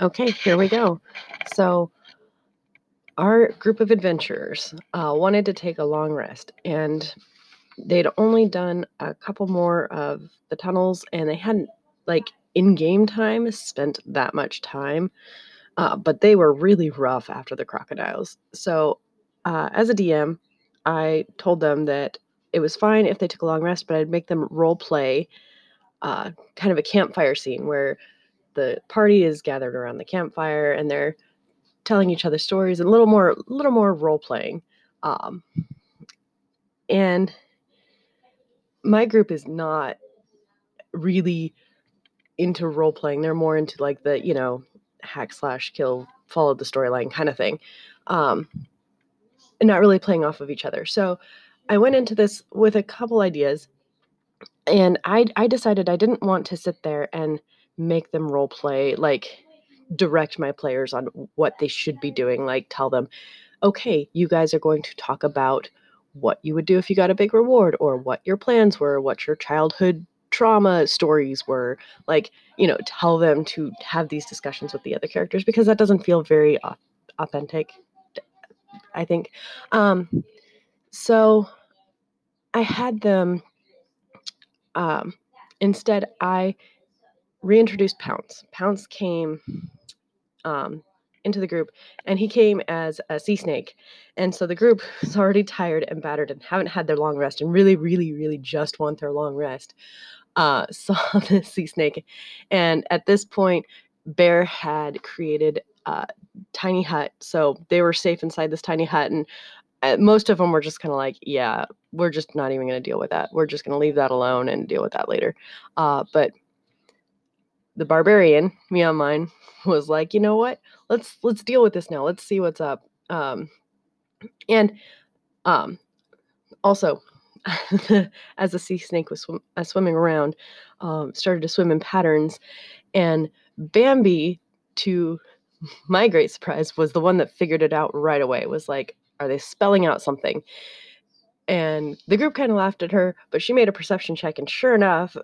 Okay, here we go. So, our group of adventurers uh, wanted to take a long rest, and they'd only done a couple more of the tunnels, and they hadn't, like, in game time, spent that much time. Uh, but they were really rough after the crocodiles. So, uh, as a DM, I told them that it was fine if they took a long rest, but I'd make them role play uh, kind of a campfire scene where the party is gathered around the campfire and they're telling each other stories and a little more, a little more role playing. Um, and my group is not really into role playing. They're more into like the, you know, hack slash kill, follow the storyline kind of thing. Um, and not really playing off of each other. So I went into this with a couple ideas and I I decided I didn't want to sit there and make them role play like direct my players on what they should be doing like tell them okay you guys are going to talk about what you would do if you got a big reward or what your plans were what your childhood trauma stories were like you know tell them to have these discussions with the other characters because that doesn't feel very authentic i think. Um so i had them um instead i reintroduced pounce pounce came um into the group and he came as a sea snake and so the group is already tired and battered and haven't had their long rest and really really really just want their long rest uh, saw the sea snake. And at this point, Bear had created a tiny hut. So they were safe inside this tiny hut. And uh, most of them were just kind of like, yeah, we're just not even going to deal with that. We're just going to leave that alone and deal with that later. Uh, but the barbarian, me on mine, was like, you know what? Let's let's deal with this now. Let's see what's up. Um, and um, also, as the sea snake was uh, swimming around, um, started to swim in patterns. And Bambi, to my great surprise, was the one that figured it out right away. Was like, are they spelling out something? And the group kind of laughed at her, but she made a perception check, and sure enough,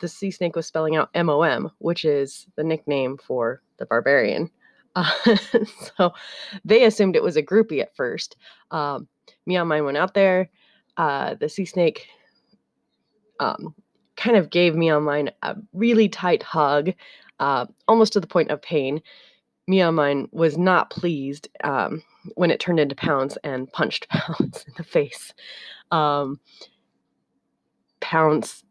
the sea snake was spelling out MOM, which is the nickname for the barbarian. Uh, so they assumed it was a groupie at first. Um, me on mine went out there uh, the sea snake um, kind of gave me on mine a really tight hug, uh, almost to the point of pain. Me on mine was not pleased um, when it turned into Pounce and punched Pounce in the face. Um, Pounce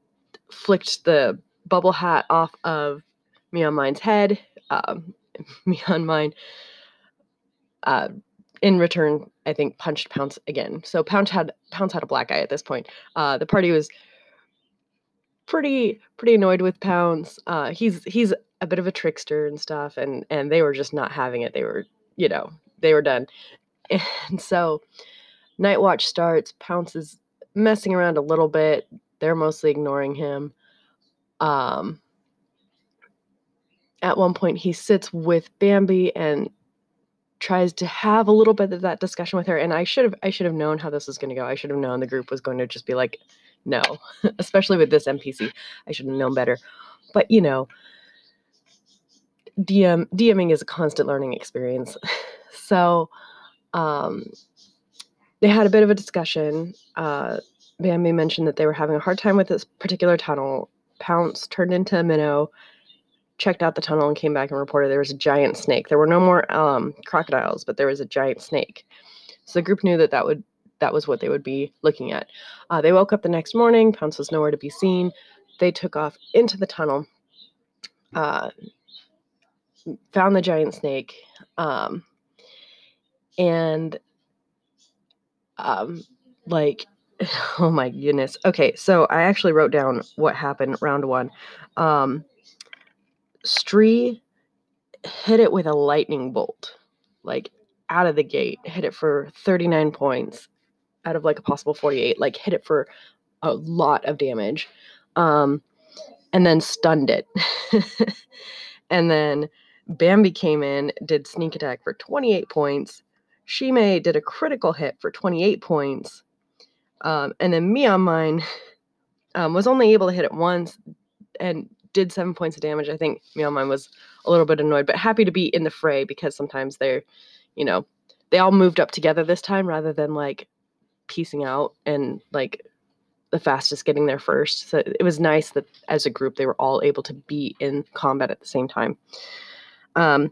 flicked the bubble hat off of me on mine's head. Um, me on mine uh, in return, I think punched Pounce again. So Pounce had Pounce had a black eye at this point. Uh, the party was pretty pretty annoyed with Pounce. Uh, he's he's a bit of a trickster and stuff, and and they were just not having it. They were you know they were done, and so Night Watch starts. Pounce is messing around a little bit. They're mostly ignoring him. Um, at one point, he sits with Bambi and tries to have a little bit of that discussion with her and i should have i should have known how this was going to go. I should have known the group was going to just be like no especially with this npc i should have known better. But you know dm dming is a constant learning experience. So um they had a bit of a discussion uh bambi mentioned that they were having a hard time with this particular tunnel pounce turned into a minnow checked out the tunnel and came back and reported there was a giant snake. There were no more um, crocodiles, but there was a giant snake. So the group knew that that would that was what they would be looking at. Uh, they woke up the next morning. Pounce was nowhere to be seen. They took off into the tunnel, uh, found the giant snake, um, and um, like, oh my goodness. Okay, so I actually wrote down what happened round one. Um, Stree hit it with a lightning bolt, like out of the gate, hit it for 39 points out of like a possible 48, like hit it for a lot of damage. Um, and then stunned it. and then Bambi came in, did sneak attack for 28 points. Shime did a critical hit for 28 points. Um, and then me on mine um, was only able to hit it once and did seven points of damage. I think Meowmine was a little bit annoyed, but happy to be in the fray because sometimes they're, you know, they all moved up together this time rather than like piecing out and like the fastest getting there first. So it was nice that as a group they were all able to be in combat at the same time. Um,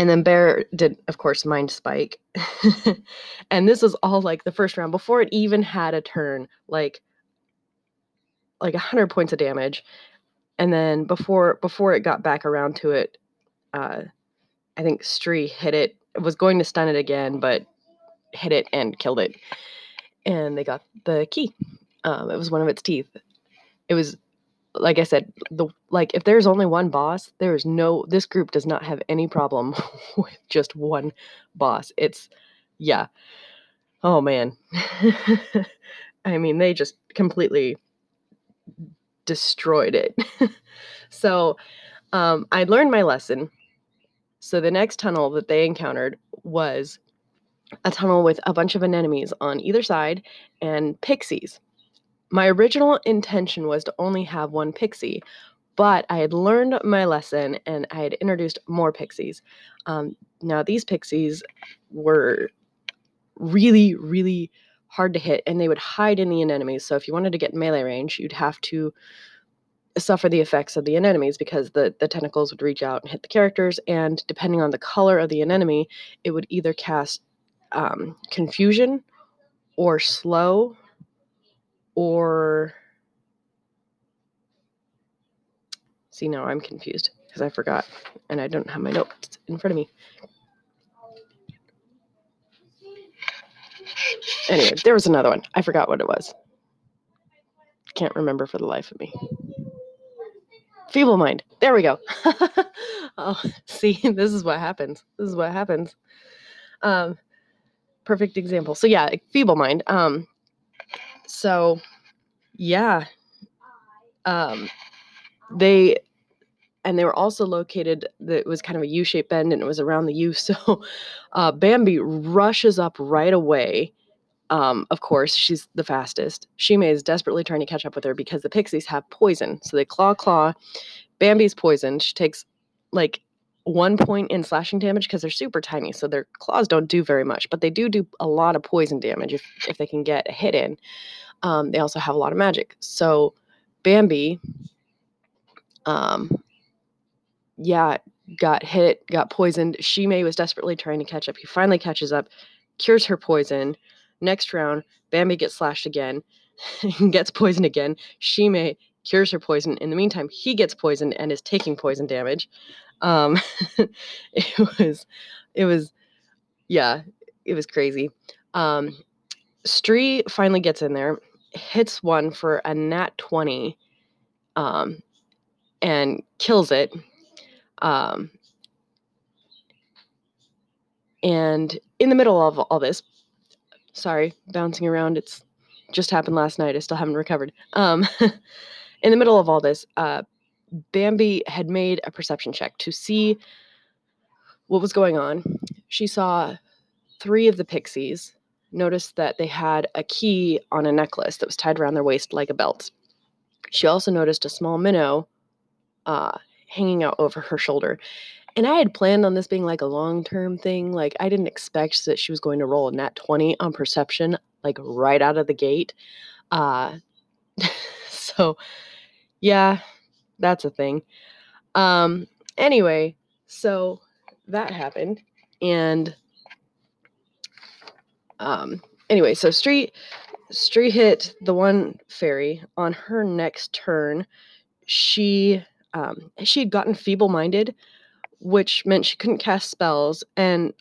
and then Bear did, of course, Mind Spike. and this was all like the first round before it even had a turn, like like hundred points of damage. And then before before it got back around to it, uh, I think Stree hit it. It was going to stun it again, but hit it and killed it. And they got the key. Um, it was one of its teeth. It was like I said, the like if there's only one boss, there is no this group does not have any problem with just one boss. It's yeah. Oh man. I mean, they just completely destroyed it. so, um I learned my lesson. So the next tunnel that they encountered was a tunnel with a bunch of anemones on either side and pixies my original intention was to only have one pixie, but I had learned my lesson and I had introduced more pixies. Um, now, these pixies were really, really hard to hit and they would hide in the anemones. So, if you wanted to get melee range, you'd have to suffer the effects of the anemones because the, the tentacles would reach out and hit the characters. And depending on the color of the anemone, it would either cast um, confusion or slow or see now I'm confused because I forgot and I don't have my notes in front of me. Anyway, there was another one. I forgot what it was. Can't remember for the life of me. Feeble mind. There we go. oh, see, this is what happens. This is what happens. Um, perfect example. So yeah, feeble mind. Um, so yeah um they and they were also located that was kind of a u-shaped bend and it was around the u so uh, bambi rushes up right away. Um, of course she's the fastest. Shime is desperately trying to catch up with her because the pixies have poison. So they claw claw. Bambi's poisoned. She takes like one point in slashing damage because they're super tiny so their claws don't do very much but they do do a lot of poison damage if, if they can get a hit in um, they also have a lot of magic. So Bambi, um, yeah, got hit, got poisoned. Shimei was desperately trying to catch up. He finally catches up, cures her poison. Next round, Bambi gets slashed again, gets poisoned again. Shimei cures her poison. In the meantime, he gets poisoned and is taking poison damage. Um, it was, it was, yeah, it was crazy. Um, Stree finally gets in there hits one for a nat 20 um, and kills it. Um, and in the middle of all this, sorry, bouncing around, it's just happened last night. I still haven't recovered. Um, in the middle of all this, uh, Bambi had made a perception check to see what was going on. She saw three of the pixies noticed that they had a key on a necklace that was tied around their waist like a belt. She also noticed a small minnow uh, hanging out over her shoulder. And I had planned on this being like a long term thing. Like, I didn't expect that she was going to roll a nat 20 on perception, like right out of the gate. Uh, so, yeah, that's a thing. Um, anyway, so that happened. And um, anyway, so Street Street hit the one fairy on her next turn. She um, she had gotten feeble minded, which meant she couldn't cast spells. And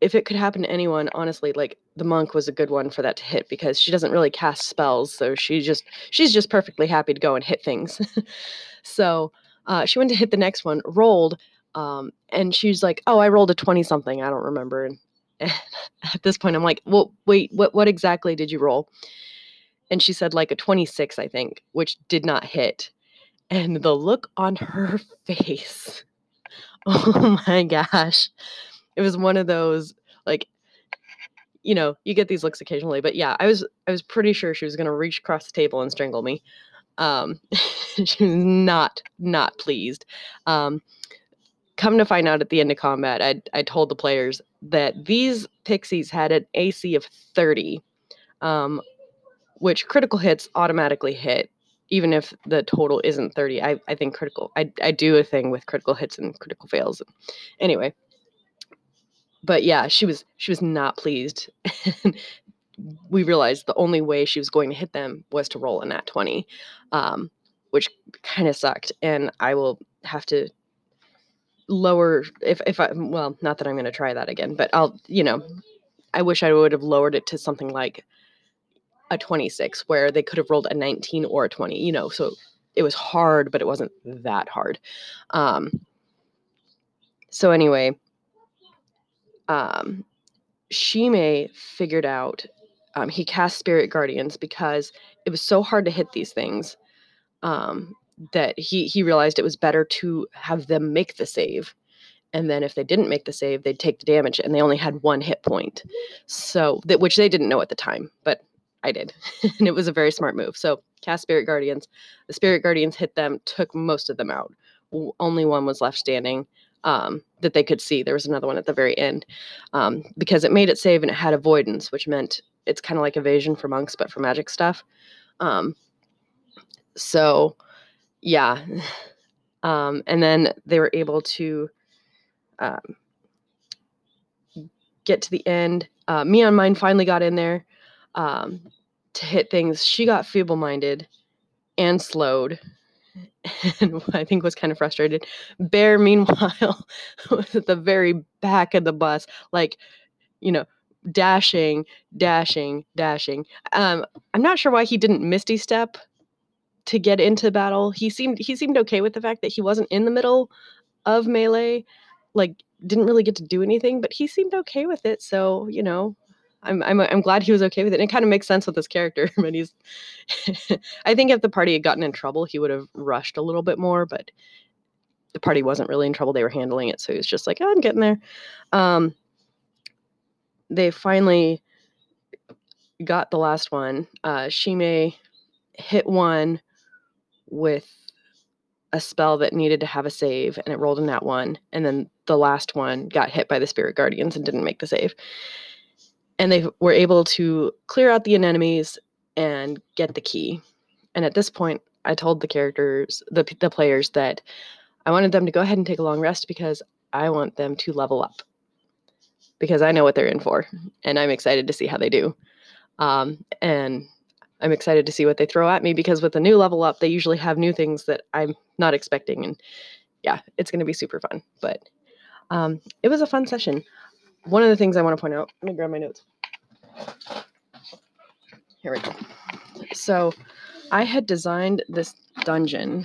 if it could happen to anyone, honestly, like the monk was a good one for that to hit because she doesn't really cast spells, so she just she's just perfectly happy to go and hit things. so uh, she went to hit the next one, rolled, um, and she's like, "Oh, I rolled a twenty something. I don't remember." And at this point, I'm like, well, wait, what, what exactly did you roll? And she said like a 26, I think, which did not hit. And the look on her face, oh my gosh. It was one of those like, you know, you get these looks occasionally, but yeah, I was I was pretty sure she was gonna reach across the table and strangle me. Um, she was not not pleased. Um, come to find out at the end of combat, I I told the players that these pixies had an AC of 30, um, which critical hits automatically hit, even if the total isn't 30. I, I think critical, I, I do a thing with critical hits and critical fails. Anyway, but yeah, she was she was not pleased. we realized the only way she was going to hit them was to roll a nat 20, um, which kind of sucked. And I will have to lower if if I well, not that I'm going to try that again, but I'll you know, I wish I would have lowered it to something like a 26 where they could have rolled a 19 or a 20, you know, so it was hard, but it wasn't that hard. Um, so anyway, um, Shime figured out um, he cast Spirit Guardians because it was so hard to hit these things um, that he he realized it was better to have them make the save, and then if they didn't make the save, they'd take the damage, and they only had one hit point, so that which they didn't know at the time, but I did, and it was a very smart move. So cast Spirit Guardians, the Spirit Guardians hit them, took most of them out. Only one was left standing um, that they could see. There was another one at the very end um, because it made it save and it had avoidance, which meant it's kind of like evasion for monks, but for magic stuff. Um, so, yeah. Um, and then they were able to um, get to the end. Uh, me on mine finally got in there um, to hit things. She got feeble minded and slowed and I think was kind of frustrated. Bear, meanwhile, was at the very back of the bus, like, you know, dashing, dashing, dashing. Um, I'm not sure why he didn't misty step to get into battle. He seemed he seemed okay with the fact that he wasn't in the middle of melee, like didn't really get to do anything, but he seemed okay with it. So you know, I'm I'm I'm glad he was okay with it. It kind of makes sense with his character. but he's I think if the party had gotten in trouble, he would have rushed a little bit more, but the party wasn't really in trouble. They were handling it, so he was just like, oh, I'm getting there. Um, they finally got the last one. Uh, Shime hit one with a spell that needed to have a save, and it rolled in that one. And then the last one got hit by the Spirit Guardians and didn't make the save. And they were able to clear out the enemies and get the key. And at this point, I told the characters, the, the players, that I wanted them to go ahead and take a long rest because I want them to level up because I know what they're in for, and I'm excited to see how they do. Um, and I'm excited to see what they throw at me because with a new level up, they usually have new things that I'm not expecting, and yeah, it's going to be super fun. But um, it was a fun session. One of the things I want to point out. Let me grab my notes. Here we go. So, I had designed this dungeon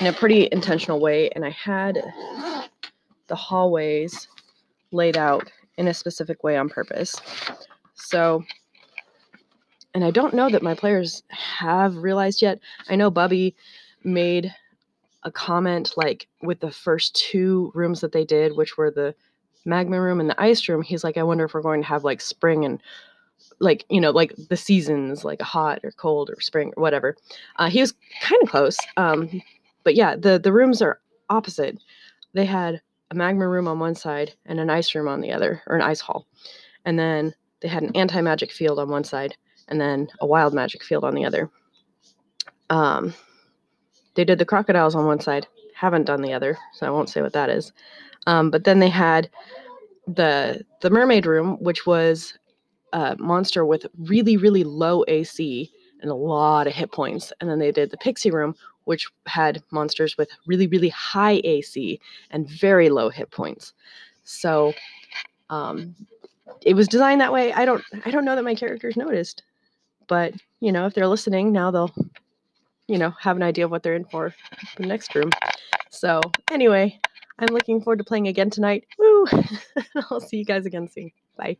in a pretty intentional way, and I had the hallways laid out in a specific way on purpose. So, and I don't know that my players have realized yet. I know Bubby made a comment like with the first two rooms that they did, which were the magma room and the ice room. He's like, I wonder if we're going to have like spring and like you know like the seasons like hot or cold or spring or whatever uh, he was kind of close um, but yeah the the rooms are opposite they had a magma room on one side and an ice room on the other, or an ice hall. And then they had an anti magic field on one side and then a wild magic field on the other. Um, they did the crocodiles on one side, haven't done the other, so I won't say what that is. Um, but then they had the the mermaid room, which was a monster with really really low AC and a lot of hit points. And then they did the pixie room, which had monsters with really, really high AC and very low hit points. So um, it was designed that way. I don't I don't know that my characters noticed, but you know, if they're listening now, they'll you know have an idea of what they're in for the next room. So anyway, I'm looking forward to playing again tonight. Woo! I'll see you guys again soon. Bye.